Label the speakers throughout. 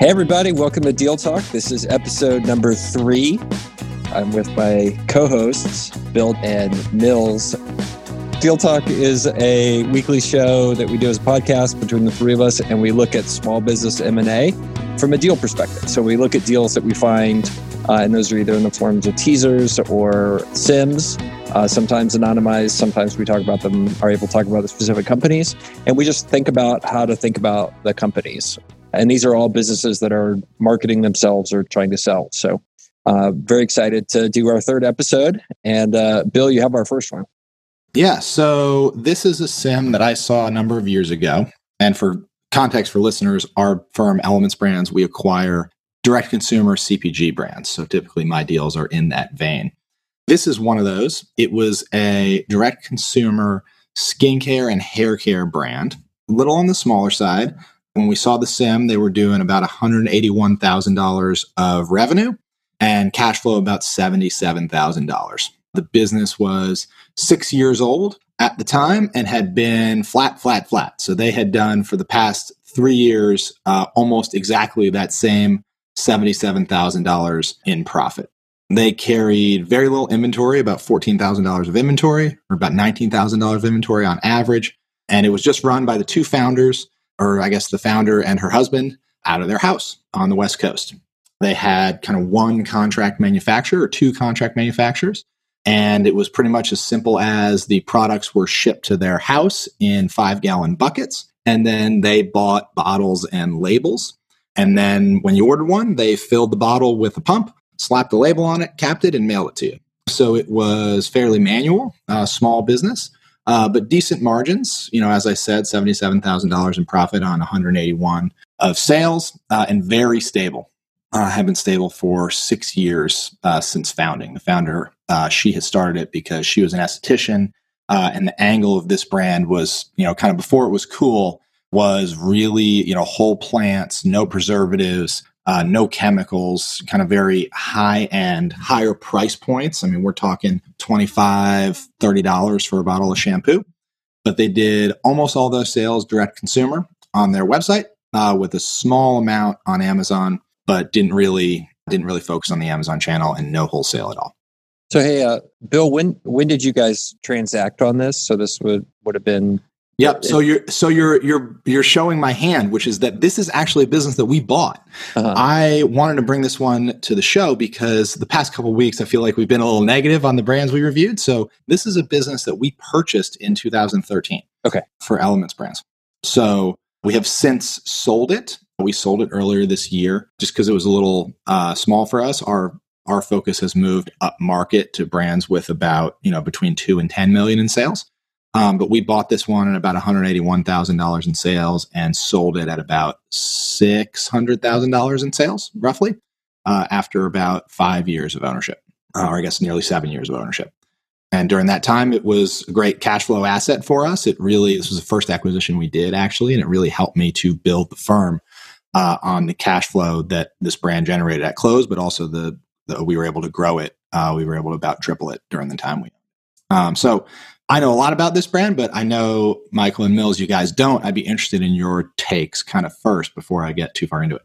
Speaker 1: Hey, everybody, welcome to Deal Talk. This is episode number three. I'm with my co hosts, Bill and Mills. Deal Talk is a weekly show that we do as a podcast between the three of us, and we look at small business M&A from a deal perspective. So we look at deals that we find, uh, and those are either in the forms of teasers or sims, uh, sometimes anonymized. Sometimes we talk about them, are able to talk about the specific companies, and we just think about how to think about the companies. And these are all businesses that are marketing themselves or trying to sell. So, uh, very excited to do our third episode. And uh, Bill, you have our first one.
Speaker 2: Yeah. So, this is a sim that I saw a number of years ago. And for context for listeners, our firm, Elements Brands, we acquire direct consumer CPG brands. So, typically my deals are in that vein. This is one of those. It was a direct consumer skincare and hair care brand, a little on the smaller side when we saw the sim, they were doing about $181,000 of revenue and cash flow about $77,000. The business was six years old at the time and had been flat, flat, flat. So they had done for the past three years uh, almost exactly that same $77,000 in profit. They carried very little inventory, about $14,000 of inventory, or about $19,000 of inventory on average. And it was just run by the two founders or I guess the founder and her husband out of their house on the West Coast. They had kind of one contract manufacturer or two contract manufacturers. And it was pretty much as simple as the products were shipped to their house in five gallon buckets. And then they bought bottles and labels. And then when you ordered one, they filled the bottle with a pump, slapped the label on it, capped it, and mailed it to you. So it was fairly manual, uh, small business. Uh, but decent margins. You know, as I said, seventy-seven thousand dollars in profit on one hundred eighty-one of sales, uh, and very stable. Uh, have been stable for six years uh, since founding. The founder, uh, she has started it because she was an esthetician, uh, and the angle of this brand was, you know, kind of before it was cool, was really, you know, whole plants, no preservatives, uh, no chemicals, kind of very high end, higher price points. I mean, we're talking $25, $30 for a bottle of shampoo. But they did almost all those sales direct consumer on their website uh, with a small amount on Amazon, but didn't really didn't really focus on the Amazon channel and no wholesale at all.
Speaker 1: So hey, uh, Bill, when when did you guys transact on this? So this would would have been
Speaker 2: Yep. So you're so you're you're you're showing my hand, which is that this is actually a business that we bought. Uh-huh. I wanted to bring this one to the show because the past couple weeks I feel like we've been a little negative on the brands we reviewed. So this is a business that we purchased in 2013.
Speaker 1: Okay.
Speaker 2: For Elements Brands. So we have since sold it. We sold it earlier this year just because it was a little uh, small for us. Our our focus has moved up market to brands with about you know between two and ten million in sales. Um, but we bought this one at about $181,000 in sales and sold it at about $600,000 in sales, roughly, uh, after about five years of ownership, uh, or I guess nearly seven years of ownership. And during that time, it was a great cash flow asset for us. It really, this was the first acquisition we did actually, and it really helped me to build the firm uh, on the cash flow that this brand generated at close, but also the, the we were able to grow it. Uh, we were able to about triple it during the time we. Um, so I know a lot about this brand, but I know Michael and Mills, you guys don't. I'd be interested in your takes kind of first before I get too far into it.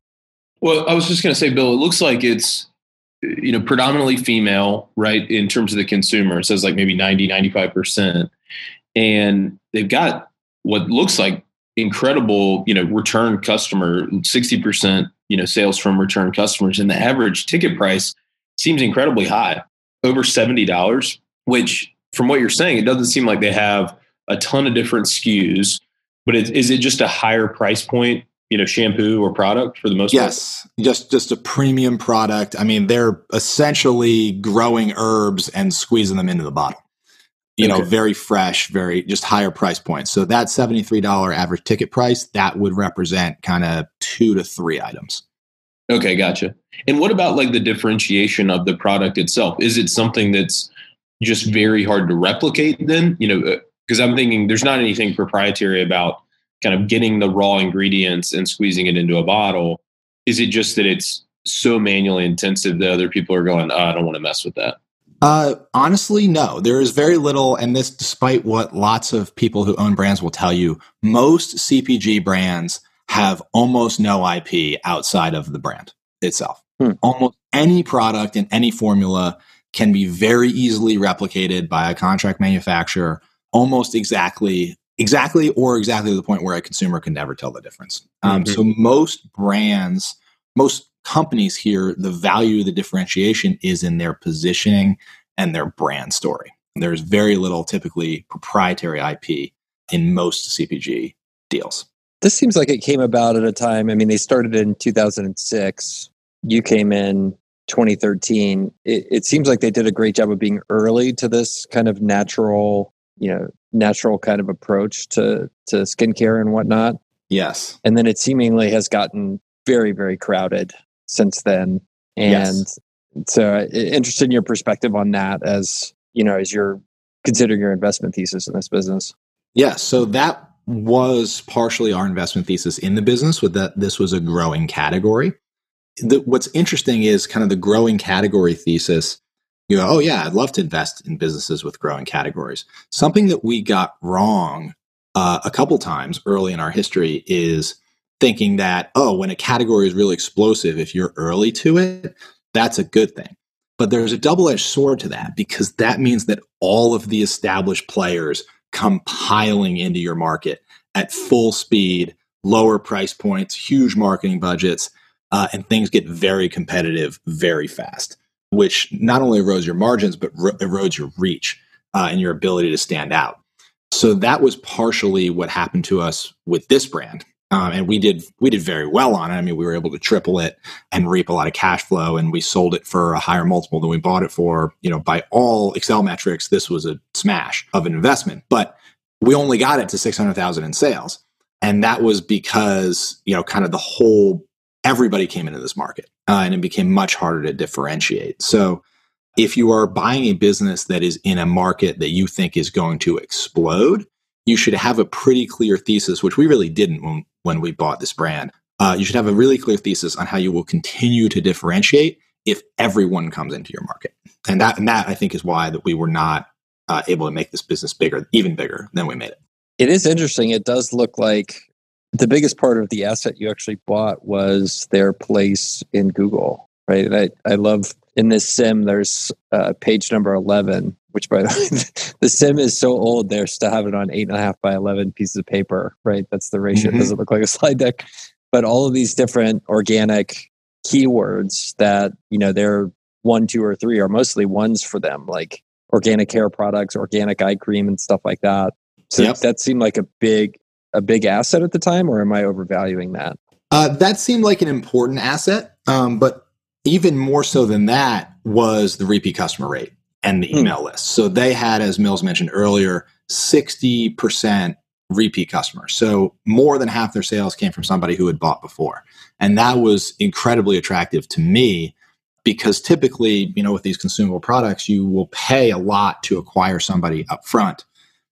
Speaker 3: Well, I was just going to say, Bill, it looks like it's, you know, predominantly female, right? In terms of the consumer, it says like maybe 90, 95%. And they've got what looks like incredible, you know, return customer, 60%, you know, sales from return customers. And the average ticket price seems incredibly high, over $70, which from what you're saying, it doesn't seem like they have a ton of different SKUs. But it, is it just a higher price point, you know, shampoo or product for the most
Speaker 2: yes, part? Yes, just just a premium product. I mean, they're essentially growing herbs and squeezing them into the bottle. You okay. know, very fresh, very just higher price points. So that seventy three dollar average ticket price that would represent kind of two to three items.
Speaker 3: Okay, gotcha. And what about like the differentiation of the product itself? Is it something that's just very hard to replicate then you know because uh, i'm thinking there's not anything proprietary about kind of getting the raw ingredients and squeezing it into a bottle is it just that it's so manually intensive that other people are going oh, i don't want to mess with that
Speaker 2: uh, honestly, no. There is very little, and this, despite what lots of people who own brands will tell you, most CPG brands have almost no IP outside of the brand itself.
Speaker 1: Hmm.
Speaker 2: Almost any product in any formula can be very easily replicated by a contract manufacturer almost exactly exactly or exactly to the point where a consumer can never tell the difference. Um,
Speaker 1: Mhm.
Speaker 2: So most brands, most companies here, the value of the differentiation is in their positioning and their brand story. There's very little typically proprietary IP in most CPG deals.
Speaker 1: This seems like it came about at a time. I mean, they started in 2006. You came in 2013. It, it seems like they did a great job of being early to this kind of natural, you know, natural kind of approach to to skincare and whatnot.
Speaker 2: Yes.
Speaker 1: And then it seemingly has gotten very, very crowded since then. And
Speaker 2: Yes.
Speaker 1: so, uh, interested in your perspective on that as you know, as you're considering your investment thesis in this business.
Speaker 2: Yeah, so that was partially our investment thesis in the business with that this was a growing category. The, what's interesting is kind of the growing category thesis. You know, oh yeah, I'd love to invest in businesses with growing categories. Something that we got wrong uh, a couple times early in our history is thinking that oh, when a category is really explosive, if you're early to it, that's a good thing. But there's a double-edged sword to that because that means that all of the established players come piling into your market at full speed, lower price points, huge marketing budgets, uh, and things get very competitive very fast, which not only erodes your margins, but ro- erodes your reach uh, and your ability to stand out. So that was partially what happened to us with this brand. Um, and we did we did very well on it. I mean, we were able to triple it and reap a lot of cash flow, and we sold it for a higher multiple than we bought it for. You know, by all Excel metrics, this was a smash of an investment. But we only got it to six hundred thousand in sales, and that was because you know, kind of the whole everybody came into this market, uh, and it became much harder to differentiate. So, if you are buying a business that is in a market that you think is going to explode, you should have a pretty clear thesis, which we really didn't when, when we bought this brand. Uh, you should have a really clear thesis on how you will continue to differentiate if everyone comes into your market. And that, and that I think is why that we were not uh, able to make this business bigger, even bigger than we made it.
Speaker 1: It is interesting. It does look like the biggest part of the asset you actually bought was their place in Google, right? And I, I love in this sim, there's uh, page number 11, which by the way, the sim is so old, they're still have it on eight and a half by 11 pieces of paper, right? That's the ratio.
Speaker 2: Mhm.
Speaker 1: It doesn't look like a slide deck. But all of these different organic keywords that, you know, they're one, two, or three are mostly ones for them, like organic hair products, organic eye cream, and stuff like that. So
Speaker 2: Yep.
Speaker 1: that seemed like a big a big asset at the time, or am I overvaluing that?
Speaker 2: Uh, that seemed like an important asset, um, but even more so than that was the repeat customer rate and the
Speaker 1: Hmm.
Speaker 2: email list. So they had, as Mills mentioned earlier, 60% repeat customers. So more than half their sales came from somebody who had bought before. And that was incredibly attractive to me because typically, you know, with these consumable products, you will pay a lot to acquire somebody up front.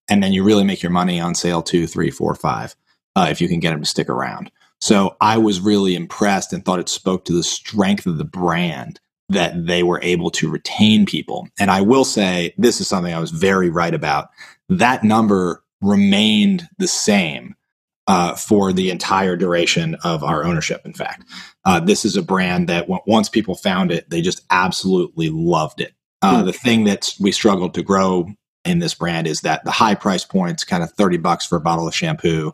Speaker 2: And then you really make your money on sale two, three, four, five, uh, if you can get them to stick around. So I was really impressed and thought it spoke to the strength of the brand that they were able to retain people. And I will say, this is something I was very right about. That number remained the same uh, for the entire duration of our ownership. In fact, uh, this is a brand that w- once people found it, they just absolutely loved it. Uh,
Speaker 1: Hmm.
Speaker 2: The thing that we struggled to grow in this brand is that the high price points, kind of 30 bucks for a bottle of shampoo,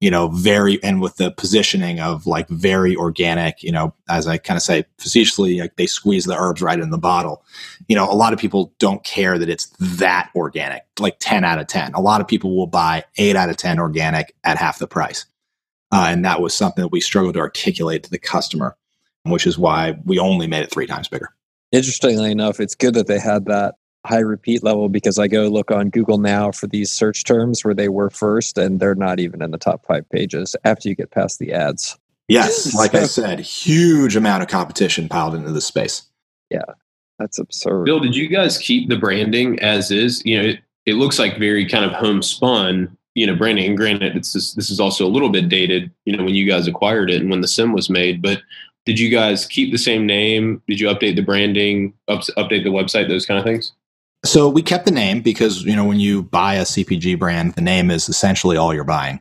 Speaker 2: you know, very, and with the positioning of like very organic, you know, as I kind of say facetiously, like they squeeze the herbs right in the bottle. You know, a lot of people don't care that it's that organic, like 10 out of 10. A lot of people will buy 8 out of 10 organic at half the price. Uh, and that was something that we struggled to articulate to the customer, which is why we only made it three times bigger.
Speaker 1: Interestingly enough, it's good that they had that high repeat level because I go look on Google now for these search terms where they were first and they're not even in the top five pages after you get past the ads.
Speaker 2: Yes, like I said, huge amount of competition piled into this space.
Speaker 1: Yeah, that's absurd.
Speaker 3: Bill, did you guys keep the branding as is? You know, it, it looks like very kind of homespun, you know, branding. And granted, it's this, this is also a little bit dated, you know, when you guys acquired it and when the sim was made. But did you guys keep the same name? Did you update the branding, up, update the website, those kind of things?
Speaker 2: So we kept the name because, you know, when you buy a CPG brand, the name is essentially all you're buying.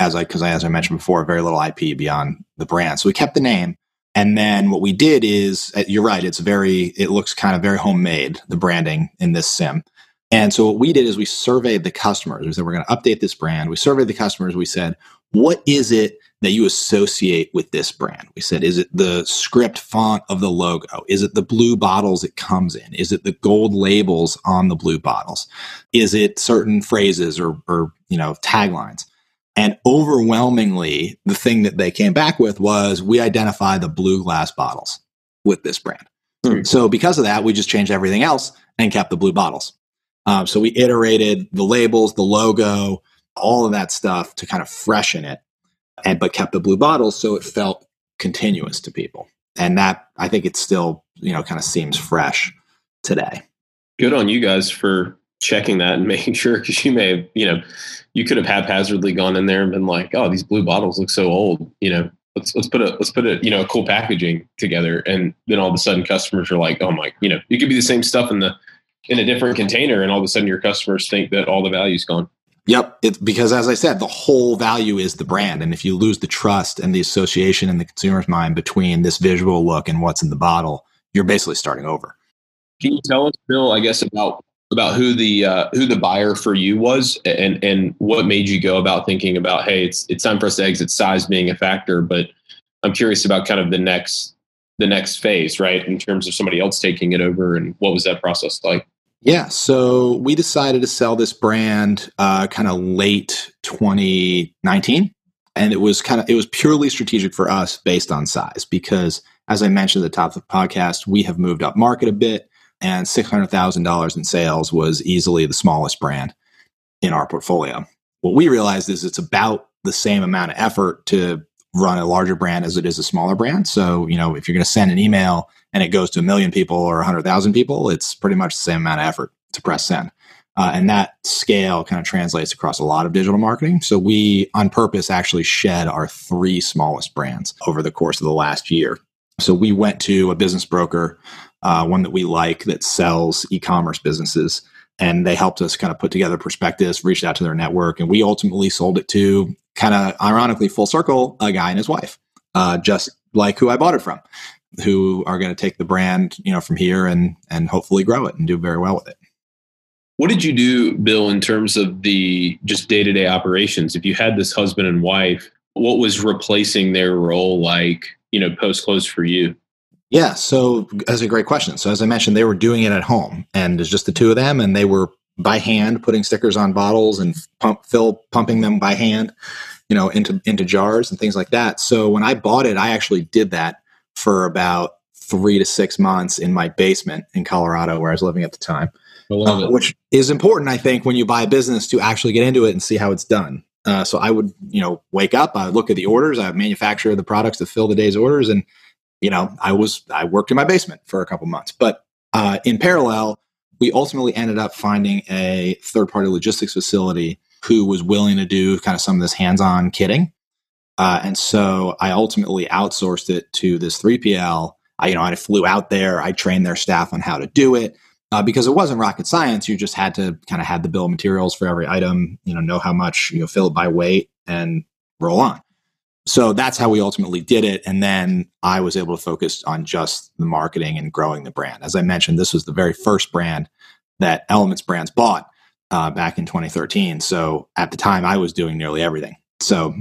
Speaker 2: as I, because as I mentioned before, very little IP beyond the brand. So we kept the name. And then what we did is, uh, you're right, it's very, it looks kind of very homemade, the branding in this sim. And so what we did is we surveyed the customers. We said, we're going to update this brand. We surveyed the customers. We said, what is it that you associate with this brand? We said, is it the script font of the logo? Is it the blue bottles it comes in? Is it the gold labels on the blue bottles? Is it certain phrases or, or you know, taglines? And overwhelmingly, the thing that they came back with was we identify the blue glass bottles with this brand. Hmm. So because of that, we just changed everything else and kept the blue bottles. Um, so we iterated the labels, the logo, all of that stuff to kind of freshen it, and but kept the blue bottles so it felt continuous to people. And that I think it still you know kind of seems fresh today.
Speaker 3: Good on you guys for checking that and making sure because you may have you know you could have haphazardly gone in there and been like, oh, these blue bottles look so old, you know. Let's let's put a let's put a you know a cool packaging together, and then all of a sudden customers are like, oh my, you know, you could be the same stuff in the in a different container, and all of a sudden your customers think that all the value's gone.
Speaker 2: Yep, it's because as I said, the whole value is the brand, and if you lose the trust and the association in the consumer's mind between this visual look and what's in the bottle, you're basically starting over.
Speaker 3: Can you tell us, Bill? I guess about about who the uh, who the buyer for you was, and and what made you go about thinking about, hey, it's it's time for us to exit size being a factor, but I'm curious about kind of the next the next phase, right, in terms of somebody else taking it over, and what was that process like?
Speaker 2: Yeah, so we decided to sell this brand uh, kind of late 2019, and it was kind of it was purely strategic for us based on size because, as I mentioned at the top of the podcast, we have moved up market a bit, and six hundred thousand dollars in sales was easily the smallest brand in our portfolio. What we realized is it's about the same amount of effort to run a larger brand as it is a smaller brand. So, you know, if you're going to send an email and it goes to a million people or 100,000 people, it's pretty much the same amount of effort to press send. Uh, and that scale kind of translates across a lot of digital marketing. So we, on purpose, actually shed our three smallest brands over the course of the last year. So we went to a business broker, uh, one that we like that sells e commerce businesses. And they helped us kind of put together perspectives, reached out to their network, and we ultimately sold it to kind of ironically full circle a guy and his wife, uh, just like who I bought it from who are going to take the brand, you know, from here and and hopefully grow it and do very well with it.
Speaker 3: What did you do, Bill, in terms of the just day to day operations? If you had this husband and wife, what was replacing their role like, you know, post close for you?
Speaker 2: Yeah, so that's a great question. So as I mentioned, they were doing it at home, and it's just the two of them, and they were by hand putting stickers on bottles and pump fill pumping them by hand, you know, into into jars and things like that. So when I bought it, I actually did that for about three to six months in my basement in Colorado, where I was living at the time. Uh, which is important, I think, when you buy a business to actually get into it and see how it's done. Uh, so I would, you know, wake up, I would look at the orders, I manufacture the products to fill the day's orders, and you know, I was I worked in my basement for a couple months. But uh, in parallel, we ultimately ended up finding a third party logistics facility who was willing to do kind of some of this hands on kitting. Uh, and so I ultimately outsourced it to this 3PL. I, you know, I flew out there. I trained their staff on how to do it uh, because it wasn't rocket science. You just had to kind of have the bill of materials for every item, you know, know how much, you know, fill it by weight and roll on. So that's how we ultimately did it. And then I was able to focus on just the marketing and growing the brand. As I mentioned, this was the very first brand that Elements Brands bought uh, back in 2013. So at the time, I was doing nearly everything. So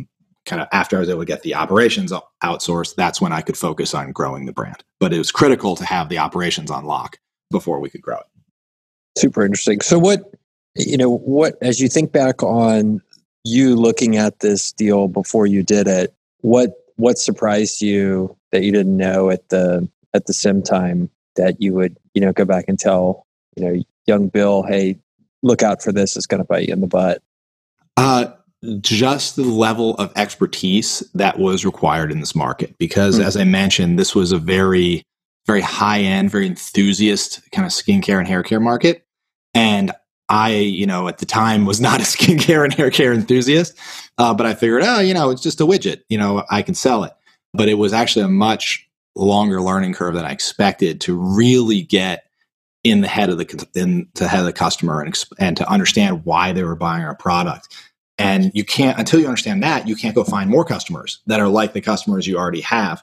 Speaker 2: kind of after I was able to get the operations outsourced, that's when I could focus on growing the brand. But it was critical to have the operations on lock before we could grow it.
Speaker 1: Super interesting. So what you know, what as you think back on you looking at this deal before you did it, what what surprised you that you didn't know at the at the sim time that you would, you know, go back and tell, you know, young Bill, hey, look out for this, it's gonna bite you in the butt?
Speaker 2: Uh just the level of expertise that was required in this market. Because mm-hmm. as I mentioned, this was a very, very high end, very enthusiast kind of skincare and hair care market. And I, you know, at the time was not a skincare and hair care enthusiast, uh, but I figured, oh, you know, it's just a widget, you know, I can sell it. But it was actually a much longer learning curve than I expected to really get in the head of the in the head of the customer and and to understand why they were buying our product And you can't, until you understand that, you can't go find more customers that are like the customers you already have.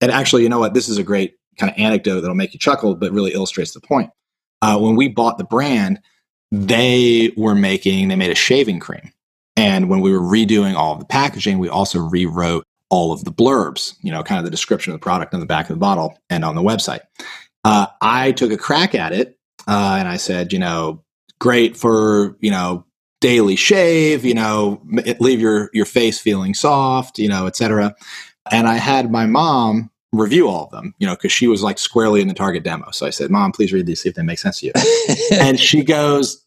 Speaker 2: And actually, you know what? This is a great kind of anecdote that'll make you chuckle, but really illustrates the point. Uh, when we bought the brand, they were making, they made a shaving cream. And when we were redoing all of the packaging, we also rewrote all of the blurbs, you know, kind of the description of the product on the back of the bottle and on the website. Uh, I took a crack at it uh, and I said, you know, great for, you know, daily shave, you know, leave your, your face feeling soft, you know, et cetera. And I had my mom review all of them, you know, because she was like squarely in the target demo. So I said, Mom, please read these, see if they make sense to you. and she goes,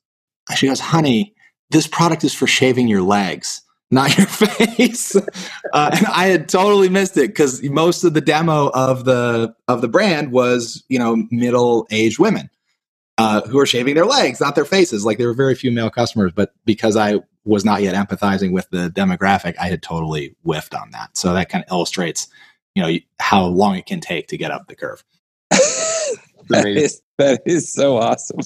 Speaker 2: she goes, honey, this product is for shaving your legs, not your face. uh, and I had totally missed it because most of the demo of the of the brand was, you know, middle aged women uh, who are shaving their legs, not their faces. Like there were very few male customers, but because I was not yet empathizing with the demographic, I had totally whiffed on that. So that kind of illustrates, you know, how long it can take to get up the curve.
Speaker 1: that, is, that is so awesome.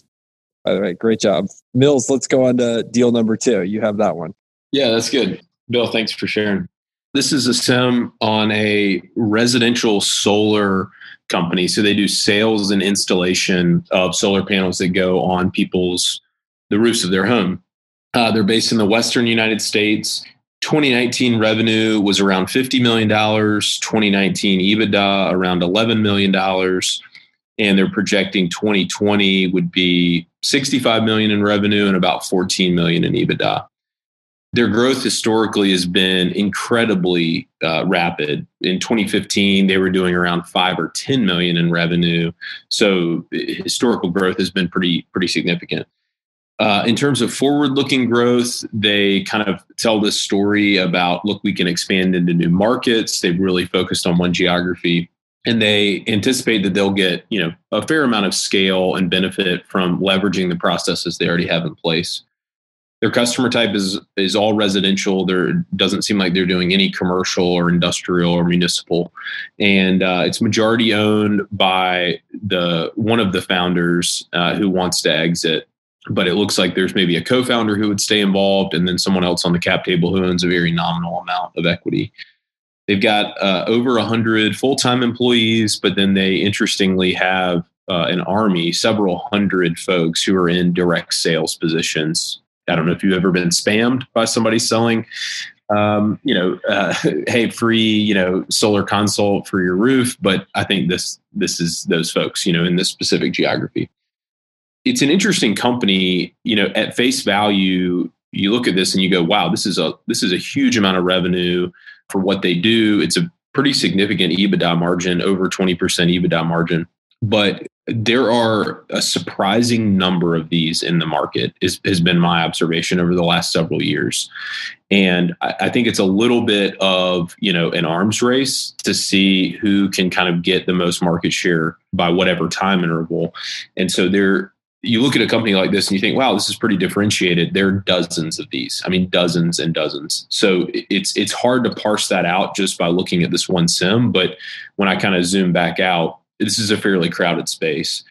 Speaker 1: By the way, great job. Mills, let's go on to deal number two. You have that one.
Speaker 3: Yeah, that's good. Bill, thanks for sharing. This is a sim on a residential solar company. So they do sales and installation of solar panels that go on people's the roofs of their home. Uh, they're based in the Western United States. 2019 revenue was around $50 million. 2019 EBITDA around $11 million. And they're projecting 2020 would be 65 million in revenue and about 14 million in EBITDA. Their growth historically has been incredibly uh, rapid. In 2015, they were doing around five or 10 million in revenue. So historical growth has been pretty pretty significant. Uh, in terms of forward-looking growth, they kind of tell this story about look, we can expand into new markets. They've really focused on one geography and they anticipate that they'll get you know a fair amount of scale and benefit from leveraging the processes they already have in place. Their customer type is is all residential. There doesn't seem like they're doing any commercial or industrial or municipal. And uh, it's majority owned by the one of the founders uh, who wants to exit. But it looks like there's maybe a co-founder who would stay involved and then someone else on the cap table who owns a very nominal amount of equity They've got uh, over 100 full time employees, but then they interestingly have uh, an army, several hundred folks who are in direct sales positions. I don't know if you've ever been spammed by somebody selling, um, you know, uh, hey, free, you know, solar consult for your roof. But I think this this is those folks, you know, in this specific geography. It's an interesting company, you know, at face value. You look at this and you go, "Wow, this is a this is a huge amount of revenue." For what they do. It's a pretty significant EBITDA margin, over 20% EBITDA margin. But there are a surprising number of these in the market, is, has been my observation over the last several years. And I, I think it's a little bit of, you know, an arms race to see who can kind of get the most market share by whatever time interval. And so there you look at a company like this and you think, wow, this is pretty differentiated. There are dozens of these. I mean, dozens and dozens. So it's it's hard to parse that out just by looking at this one sim. But when I kind of zoom back out, this is a fairly crowded space.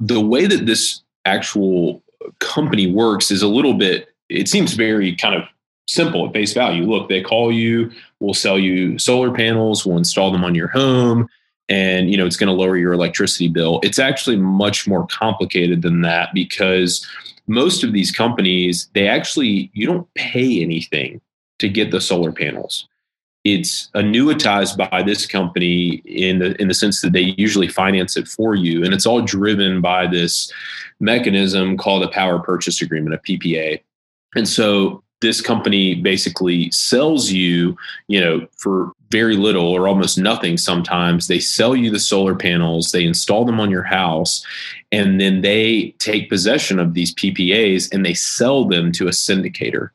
Speaker 3: The way that this actual company works is a little bit, it seems very kind of simple at face value. Look, they call you, we'll sell you solar panels, we'll install them on your home and you know it's going to lower your electricity bill. It's actually much more complicated than that because most of these companies they actually you don't pay anything to get the solar panels. It's annuitized by this company in the in the sense that they usually finance it for you and it's all driven by this mechanism called a power purchase agreement a PPA and so this company basically sells you, you know, for very little or almost nothing sometimes. They sell you the solar panels, they install them on your house, and then they take possession of these PPAs and they sell them to a syndicator.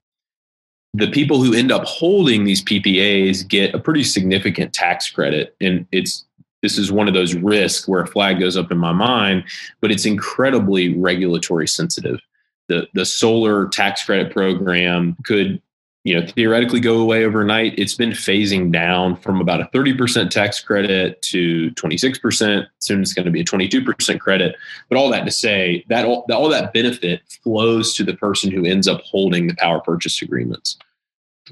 Speaker 3: The people who end up holding these PPAs get a pretty significant tax credit. And it's this is one of those risks where a flag goes up in my mind, but it's incredibly regulatory sensitive the the solar tax credit program could you know theoretically go away overnight. It's been phasing down from about a 30% tax credit to 26% soon it's going to be a 22% credit. But all that to say that all, all that benefit flows to the person who ends up holding the power purchase agreements.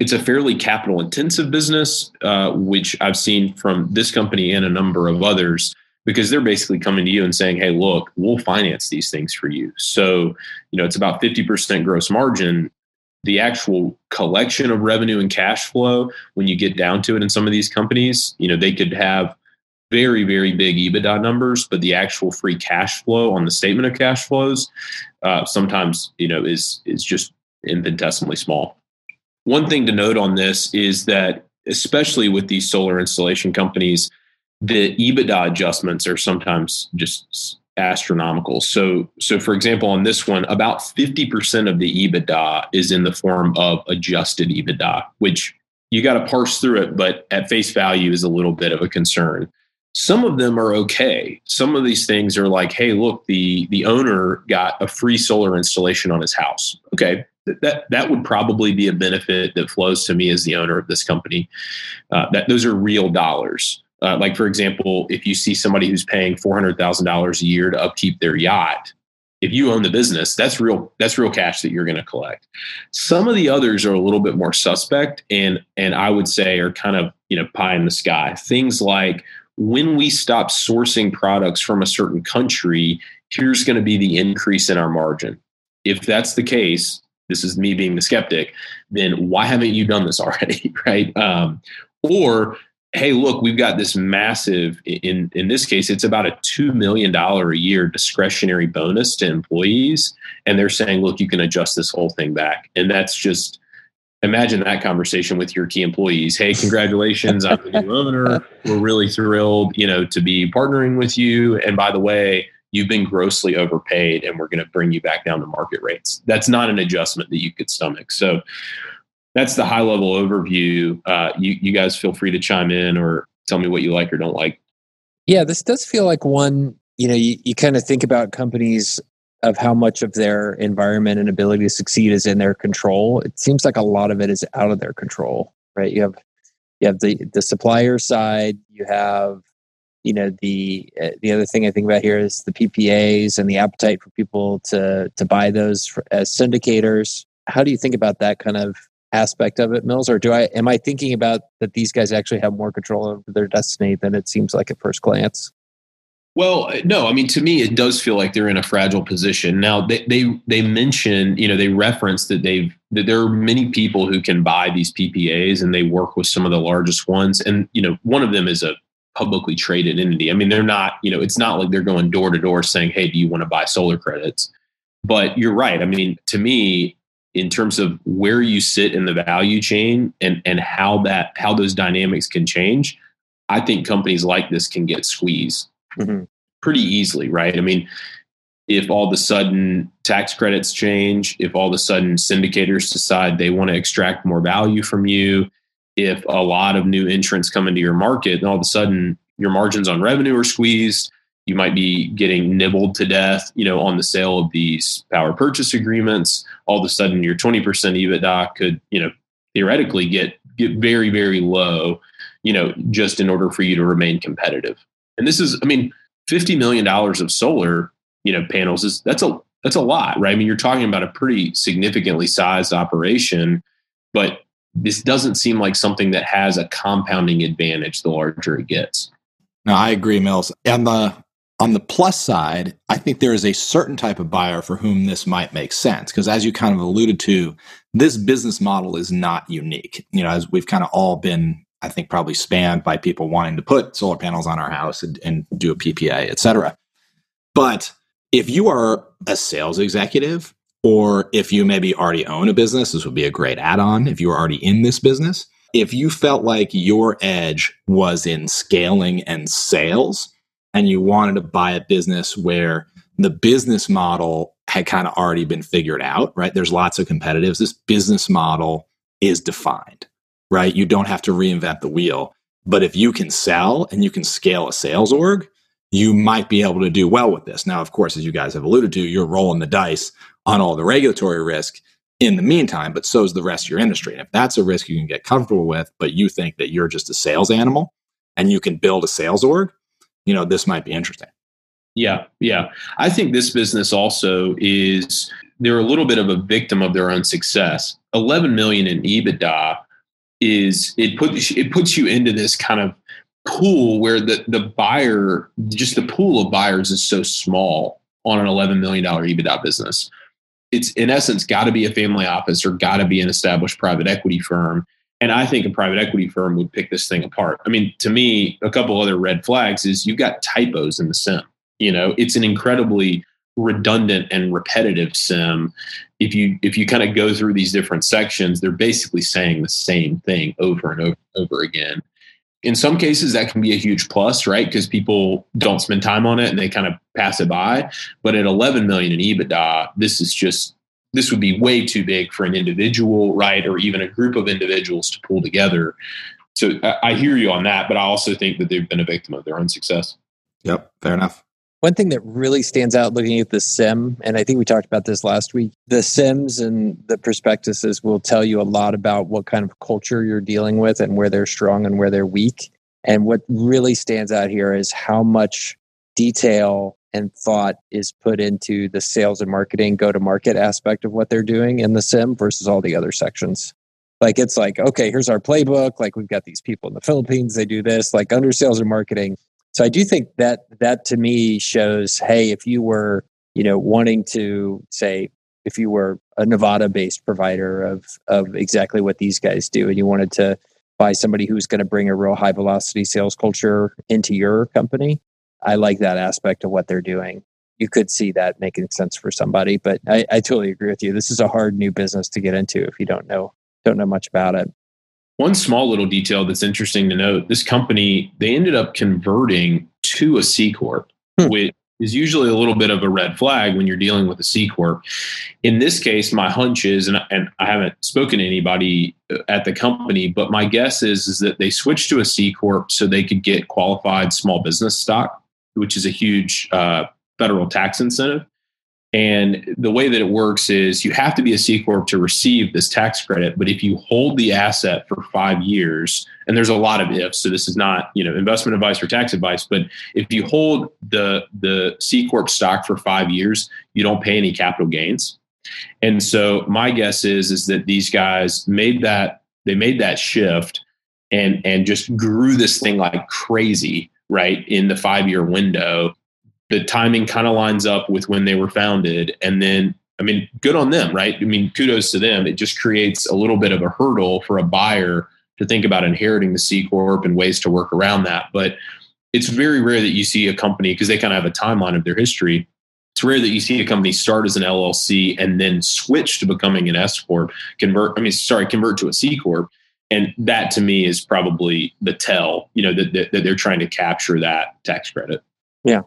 Speaker 3: It's a fairly capital intensive business, uh, which I've seen from this company and a number of others because they're basically coming to you and saying, "Hey, look, we'll finance these things for you." So, you know, it's about 50% gross margin. The actual collection of revenue and cash flow, when you get down to it in some of these companies, you know, they could have very, very big EBITDA numbers, but the actual free cash flow on the statement of cash flows uh, sometimes, you know, is is just infinitesimally small. One thing to note on this is that, especially with these solar installation companies, the EBITDA adjustments are sometimes just astronomical. So, so for example, on this one, about 50% of the EBITDA is in the form of adjusted EBITDA, which you got to parse through it, but at face value is a little bit of a concern. Some of them are okay. Some of these things are like, hey, look, the the owner got a free solar installation on his house. Okay, that that would probably be a benefit that flows to me as the owner of this company. Uh, that those are real dollars. Uh, like for example, if you see somebody who's paying four hundred thousand dollars a year to upkeep their yacht, if you own the business, that's real that's real cash that you're going to collect. Some of the others are a little bit more suspect, and and I would say are kind of you know pie in the sky. Things like when we stop sourcing products from a certain country, here's going to be the increase in our margin. If that's the case, this is me being the skeptic. Then why haven't you done this already, right? Um, or hey look we've got this massive in in this case it's about a $2 million a year discretionary bonus to employees. And they're saying look you can adjust this whole thing back. And that's just imagine that conversation with your key employees. Hey congratulations i'm the new owner. We're really thrilled you know to be partnering with you. And by the way you've been grossly overpaid and we're going to bring you back down to market rates. That's not an adjustment that you could stomach. So that's the high level overview. Uh, you, you guys feel free to chime in or tell me what you like or don't like.
Speaker 1: Yeah, this does feel like one, you know, you, you kind of think about companies of how much of their environment and ability to succeed is in their control. It seems like a lot of it is out of their control, right? You have you have the the supplier side, you have you know the uh, the other thing I think about here is the PPAs and the appetite for people to to buy those as syndicators. How do you think about that kind of aspect of it, Mills, or do I am I thinking about that these guys actually have more control over their destiny than it seems like at first glance?
Speaker 3: Well, uh, no, I mean to me it does feel like they're in a fragile position. Now they they they mention, you know, they reference that they've that there are many people who can buy these PPAs and they work with some of the largest ones and you know, one of them is a publicly traded entity. I mean, they're not, you know, it's not like they're going door to door saying, "Hey, do you want to buy solar credits?" But you're right. I mean, to me, in terms of where you sit in the value chain and and how that how those dynamics can change i think companies like this can get squeezed mm-hmm. pretty easily right i mean if all of a sudden tax credits change if all of a sudden syndicators decide they want to extract more value from you if a lot of new entrants come into your market and all of a sudden your margins on revenue are squeezed you might be getting nibbled to death, you know, on the sale of these power purchase agreements. All of a sudden, your 20% EBITDA could, you know, theoretically get get very, very low, you know, just in order for you to remain competitive. And this is, I mean, $50 million of solar, you know, panels is that's a that's a lot, right? I mean, you're talking about a pretty significantly sized operation, but this doesn't seem like something that has a compounding advantage the larger it gets.
Speaker 2: No, I agree, Mills. And the on the plus side, I think there is a certain type of buyer for whom this might make sense because, as you kind of alluded to, this business model is not unique. You know, as we've kind of all been, I think, probably spanned by people wanting to put solar panels on our house and, and do a PPA, et cetera. But if you are a sales executive, or if you maybe already own a business, this would be a great add on. If you are already in this business, if you felt like your edge was in scaling and sales, and you wanted to buy a business where the business model had kind of already been figured out, right? There's lots of competitives. This business model is defined, right? You don't have to reinvent the wheel. But if you can sell and you can scale a sales org, you might be able to do well with this. Now, of course, as you guys have alluded to, you're rolling the dice on all the regulatory risk in the meantime, but so is the rest of your industry. And if that's a risk you can get comfortable with, but you think that you're just a sales animal and you can build a sales org, you know, this might be interesting.
Speaker 3: Yeah, yeah. I think this business also is they're a little bit of a victim of their own success. 11 million in EBITDA is it puts it puts you into this kind of pool where the the buyer just the pool of buyers is so small on an 11 million dollar EBITDA business. It's in essence got to be a family office or got to be an established private equity firm. And I think a private equity firm would pick this thing apart. I mean, to me, a couple other red flags is you've got typos in the sim. You know, it's an incredibly redundant and repetitive sim if you if you kind of go through these different sections they're basically saying the same thing over and over and over again in some cases that can be a huge plus right because people don't spend time on it and they kind of pass it by but at 11 million in ebitda this is just this would be way too big for an individual right? Or even a group of individuals to pull together. So i hear you on that but i also think that they've been a victim of their own success.
Speaker 2: Yep fair enough.
Speaker 1: One thing that really stands out looking at the sim, and I think we talked about this last week, the sims and the prospectuses will tell you a lot about what kind of culture you're dealing with and where they're strong and where they're weak. And what really stands out here is how much detail and thought is put into the sales and marketing go to market aspect of what they're doing in the sim versus all the other sections. Like it's like, okay, here's our playbook. Like we've got these people in the Philippines, they do this. Like under sales and marketing, so I do think that that to me shows, hey, if you were, you know, wanting to say, if you were a Nevada based provider of of exactly what these guys do, and you wanted to buy somebody who's going to bring a real high velocity sales culture into your company, I like that aspect of what they're doing. You could see that making sense for somebody, but I, I totally agree with you. This is a hard new business to get into if you don't know don't know much about it.
Speaker 3: One small little detail that's interesting to note this company, they ended up converting to a C Corp, hmm. which is usually a little bit of a red flag when you're dealing with a C Corp. In this case, my hunch is, and, and I haven't spoken to anybody uh, at the company, but my guess is, is that they switched to a C Corp so they could get qualified small business stock, which is a huge uh, federal tax incentive. And the way that it works is you have to be a C Corp to receive this tax credit. But if you hold the asset for five years, and there's a lot of ifs, so this is not, you know, investment advice or tax advice, but if you hold the the C Corp stock for five years, you don't pay any capital gains. And so my guess is is that these guys made that they made that shift and and just grew this thing like crazy, right, in the five year window the timing kind of lines up with when they were founded. And then, I mean, good on them, right? I mean, kudos to them. It just creates a little bit of a hurdle for a buyer to think about inheriting the C Corp and ways to work around that. But it's very rare that you see a company, because they kind of have a timeline of their history. It's rare that you see a company start as an LLC and then switch to becoming an S Corp, convert, I mean, sorry, convert to a C Corp. And that to me is probably the tell, you know, that, that, that they're trying to capture that tax credit.
Speaker 1: Yeah.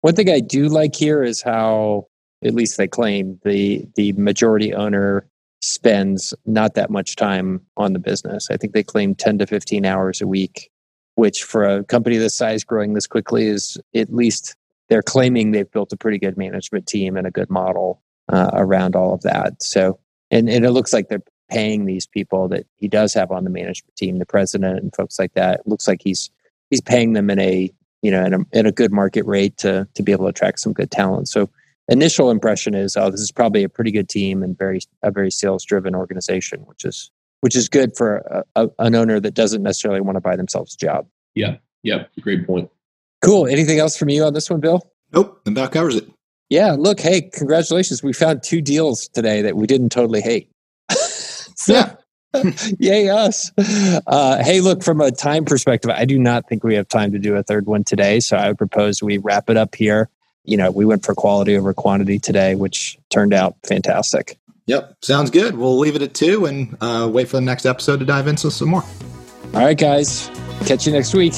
Speaker 1: One thing I do like here is how, at least they claim, the the majority owner spends not that much time on the business. I think they claim 10 to 15 hours a week, which for a company this size growing this quickly is at least they're claiming they've built a pretty good management team and a good model uh, around all of that. So, and, and it looks like they're paying these people that he does have on the management team, the president and folks like that. It looks like he's he's paying them in a you know, in a, at a good market rate to to be able to attract some good talent. So initial impression is, oh, this is probably a pretty good team and very a very sales driven organization, which is which is good for a, a, an owner that doesn't necessarily want to buy themselves a job.
Speaker 3: Yeah, yeah, great point.
Speaker 1: Cool. Anything else from you on this one, Bill?
Speaker 2: Nope, and that covers it.
Speaker 1: Yeah. Look, hey, congratulations! We found two deals today that we didn't totally hate. So, yeah. Yay, us. Uh, hey, look, from a time perspective, I do not think we have time to do a third one today. So I would propose we wrap it up here. You know, we went for quality over quantity today, which turned out fantastic.
Speaker 2: Yep. Sounds good. We'll leave it at two and uh, wait for the next episode to dive into some more.
Speaker 1: All right, guys. Catch you next week.